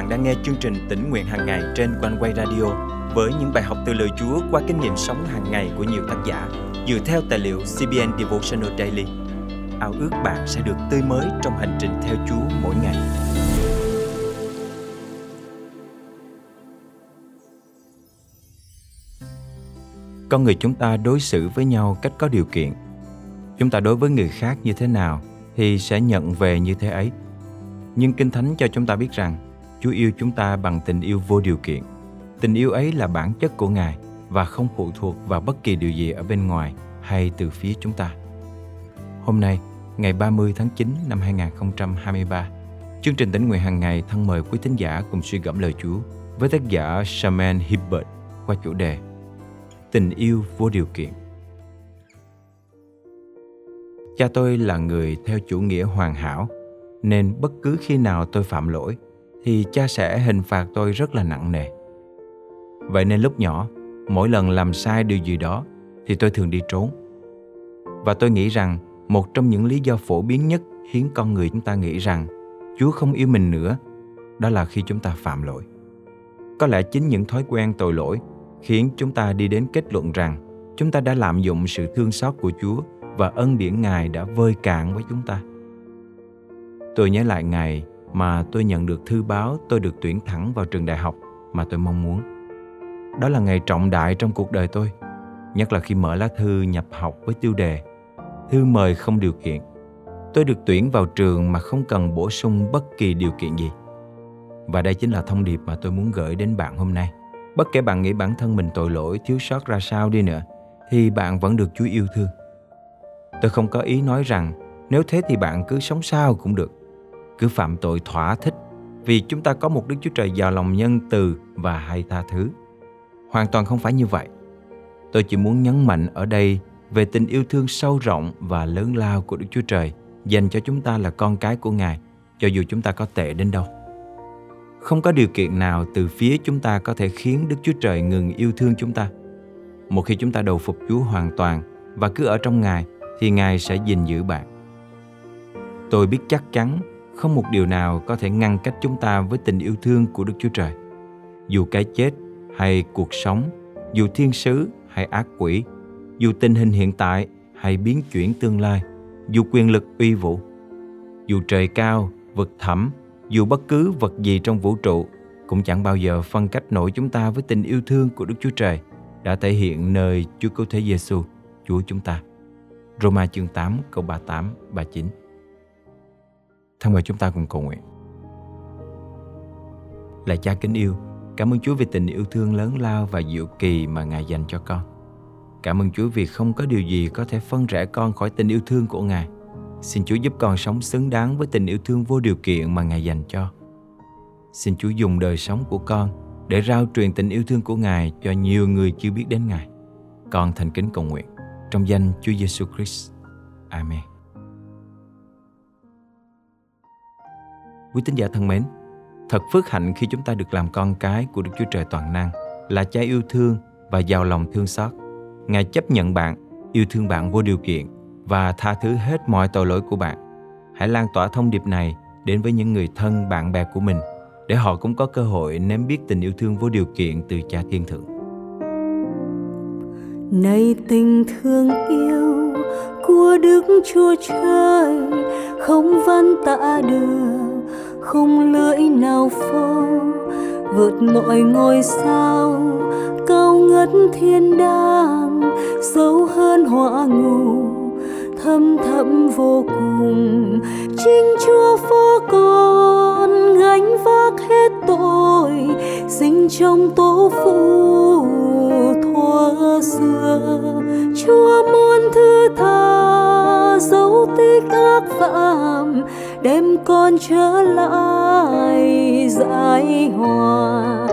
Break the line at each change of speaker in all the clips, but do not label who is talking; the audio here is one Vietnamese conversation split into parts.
bạn đang nghe chương trình tỉnh nguyện hàng ngày trên quanh quay radio với những bài học từ lời Chúa qua kinh nghiệm sống hàng ngày của nhiều tác giả dựa theo tài liệu CBN Devotional Daily. Ao ước bạn sẽ được tươi mới trong hành trình theo Chúa mỗi ngày. Con người chúng ta đối xử với nhau cách có điều kiện. Chúng ta đối với người khác như thế nào thì sẽ nhận về như thế ấy. Nhưng Kinh Thánh cho chúng ta biết rằng Chúa yêu chúng ta bằng tình yêu vô điều kiện. Tình yêu ấy là bản chất của Ngài và không phụ thuộc vào bất kỳ điều gì ở bên ngoài hay từ phía chúng ta. Hôm nay, ngày 30 tháng 9 năm 2023, chương trình tỉnh nguyện hàng ngày thân mời quý tín giả cùng suy gẫm lời Chúa với tác giả Shaman Hibbert qua chủ đề Tình yêu vô điều kiện. Cha tôi là người theo chủ nghĩa hoàn hảo, nên bất cứ khi nào tôi phạm lỗi thì cha sẽ hình phạt tôi rất là nặng nề. Vậy nên lúc nhỏ, mỗi lần làm sai điều gì đó thì tôi thường đi trốn. Và tôi nghĩ rằng một trong những lý do phổ biến nhất khiến con người chúng ta nghĩ rằng Chúa không yêu mình nữa, đó là khi chúng ta phạm lỗi. Có lẽ chính những thói quen tội lỗi khiến chúng ta đi đến kết luận rằng chúng ta đã lạm dụng sự thương xót của Chúa và ân điển Ngài đã vơi cạn với chúng ta. Tôi nhớ lại ngày mà tôi nhận được thư báo tôi được tuyển thẳng vào trường đại học mà tôi mong muốn. Đó là ngày trọng đại trong cuộc đời tôi, nhất là khi mở lá thư nhập học với tiêu đề Thư mời không điều kiện. Tôi được tuyển vào trường mà không cần bổ sung bất kỳ điều kiện gì. Và đây chính là thông điệp mà tôi muốn gửi đến bạn hôm nay. Bất kể bạn nghĩ bản thân mình tội lỗi, thiếu sót ra sao đi nữa, thì bạn vẫn được Chúa yêu thương. Tôi không có ý nói rằng nếu thế thì bạn cứ sống sao cũng được. Cứ phạm tội thỏa thích vì chúng ta có một Đức Chúa Trời giàu lòng nhân từ và hay tha thứ. Hoàn toàn không phải như vậy. Tôi chỉ muốn nhấn mạnh ở đây về tình yêu thương sâu rộng và lớn lao của Đức Chúa Trời dành cho chúng ta là con cái của Ngài, cho dù chúng ta có tệ đến đâu. Không có điều kiện nào từ phía chúng ta có thể khiến Đức Chúa Trời ngừng yêu thương chúng ta. Một khi chúng ta đầu phục Chúa hoàn toàn và cứ ở trong Ngài thì Ngài sẽ gìn giữ bạn. Tôi biết chắc chắn không một điều nào có thể ngăn cách chúng ta với tình yêu thương của Đức Chúa Trời. Dù cái chết hay cuộc sống, dù thiên sứ hay ác quỷ, dù tình hình hiện tại hay biến chuyển tương lai, dù quyền lực uy vũ, dù trời cao, vực thẳm, dù bất cứ vật gì trong vũ trụ cũng chẳng bao giờ phân cách nổi chúng ta với tình yêu thương của Đức Chúa Trời đã thể hiện nơi Chúa Cứu Thế Giêsu, Chúa chúng ta. Roma chương 8 câu 38 39. Thân mời chúng ta cùng cầu nguyện. Lạy cha kính yêu, cảm ơn Chúa vì tình yêu thương lớn lao và diệu kỳ mà Ngài dành cho con. Cảm ơn Chúa vì không có điều gì có thể phân rẽ con khỏi tình yêu thương của Ngài. Xin Chúa giúp con sống xứng đáng với tình yêu thương vô điều kiện mà Ngài dành cho. Xin Chúa dùng đời sống của con để rao truyền tình yêu thương của Ngài cho nhiều người chưa biết đến Ngài. Con thành kính cầu nguyện trong danh Chúa Giêsu Christ. Amen. Quý tín giả thân mến, thật phước hạnh khi chúng ta được làm con cái của Đức Chúa Trời toàn năng, là cha yêu thương và giàu lòng thương xót. Ngài chấp nhận bạn, yêu thương bạn vô điều kiện và tha thứ hết mọi tội lỗi của bạn. Hãy lan tỏa thông điệp này đến với những người thân bạn bè của mình để họ cũng có cơ hội nếm biết tình yêu thương vô điều kiện từ Cha Thiên Thượng.
Này tình thương yêu của Đức Chúa Trời không văn tả được, không lưỡi nào phô, vượt mọi ngôi sao, cao ngất thiên đàng, sâu hơn hỏa ngủ, thâm thẳm vô cùng. Chính chúa phó con gánh vác hết tội, sinh trong tổ phụ thuở xưa. Chúa muốn thứ tha, dấu tích ác phạm đem con trở lại giải hòa.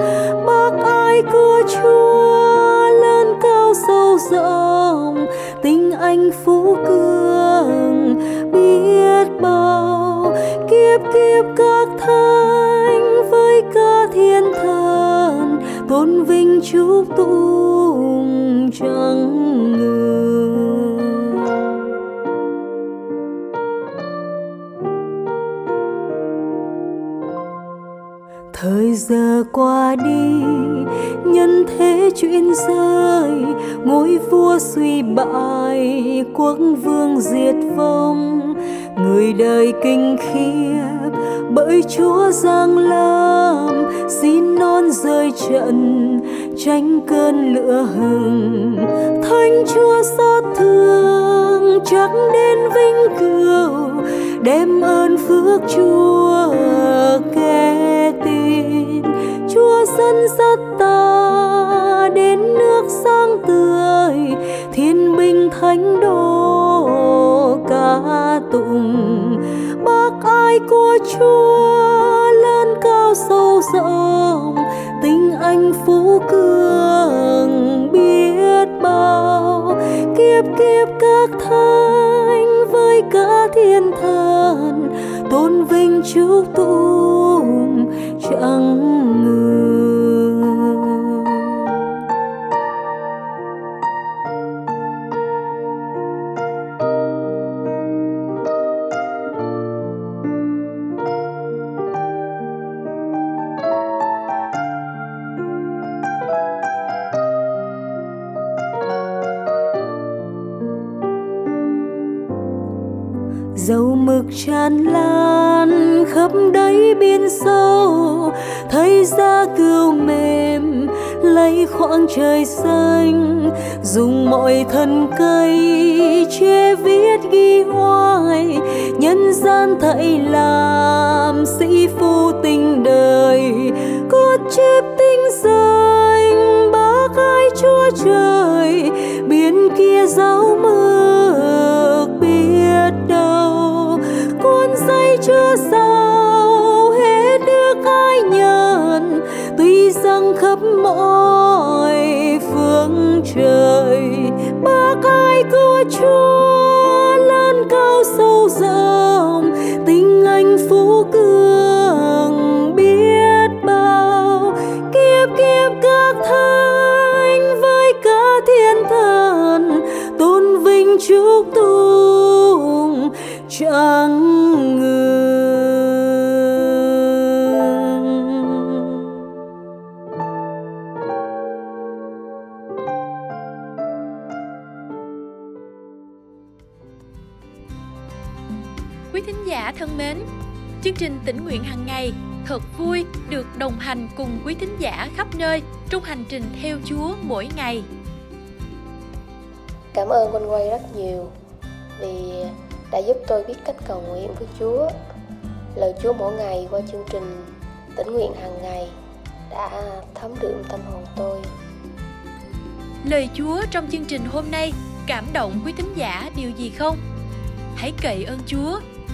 Bác ai của chúa lớn cao sâu rộng, tình anh phú cường, biết bao kiếp kiếp các thánh với ca thiên thần, tôn vinh chúc tụng chẳng ngừng giờ qua đi, nhân thế chuyện rơi, ngôi vua suy bại, quốc vương diệt vong. Người đời kinh khiếp, bởi chúa giang lam, xin non rơi trận tránh cơn lửa hừng. Thánh chúa xót thương, chắc đến vinh cửu, đem ơn phước chúa kẻ dân dẫn dắt ta đến nước sáng tươi, thiên binh thánh đô ca tụng. Bác ai của chúa lớn cao sâu rộng, tình anh phú cường biết bao. Kiếp kiếp các thánh với cả thiên thần, tôn vinh chúc tụng, chẳng dầu mực tràn lan khắp đáy biển sâu, thấy ra cừu mềm lấy khoảng trời xanh, dùng mọi thân cây che viết ghi hoài, nhân gian thảy làm sĩ phu tình đời cốt chép tinh danh bác ai chúa trời, biển kia giáo mưa. Khắp mọi phương trời. Ba cái của chúa lớn cao sâu rộng, tình anh phú cường biết bao. Kiếp kiếp các thánh với cả thiên thần, tôn vinh chúc tụng chẳng
Quý thính giả thân mến, chương trình tỉnh nguyện hàng ngày thật vui được đồng hành cùng quý thính giả khắp nơi trong hành trình theo Chúa mỗi ngày.
Cảm ơn Quanh Quay rất nhiều vì đã giúp tôi biết cách cầu nguyện với Chúa. Lời Chúa mỗi ngày qua chương trình tỉnh nguyện hàng ngày đã thấm đượm tâm hồn tôi.
Lời Chúa trong chương trình hôm nay cảm động quý thính giả điều gì không? Hãy cậy ơn Chúa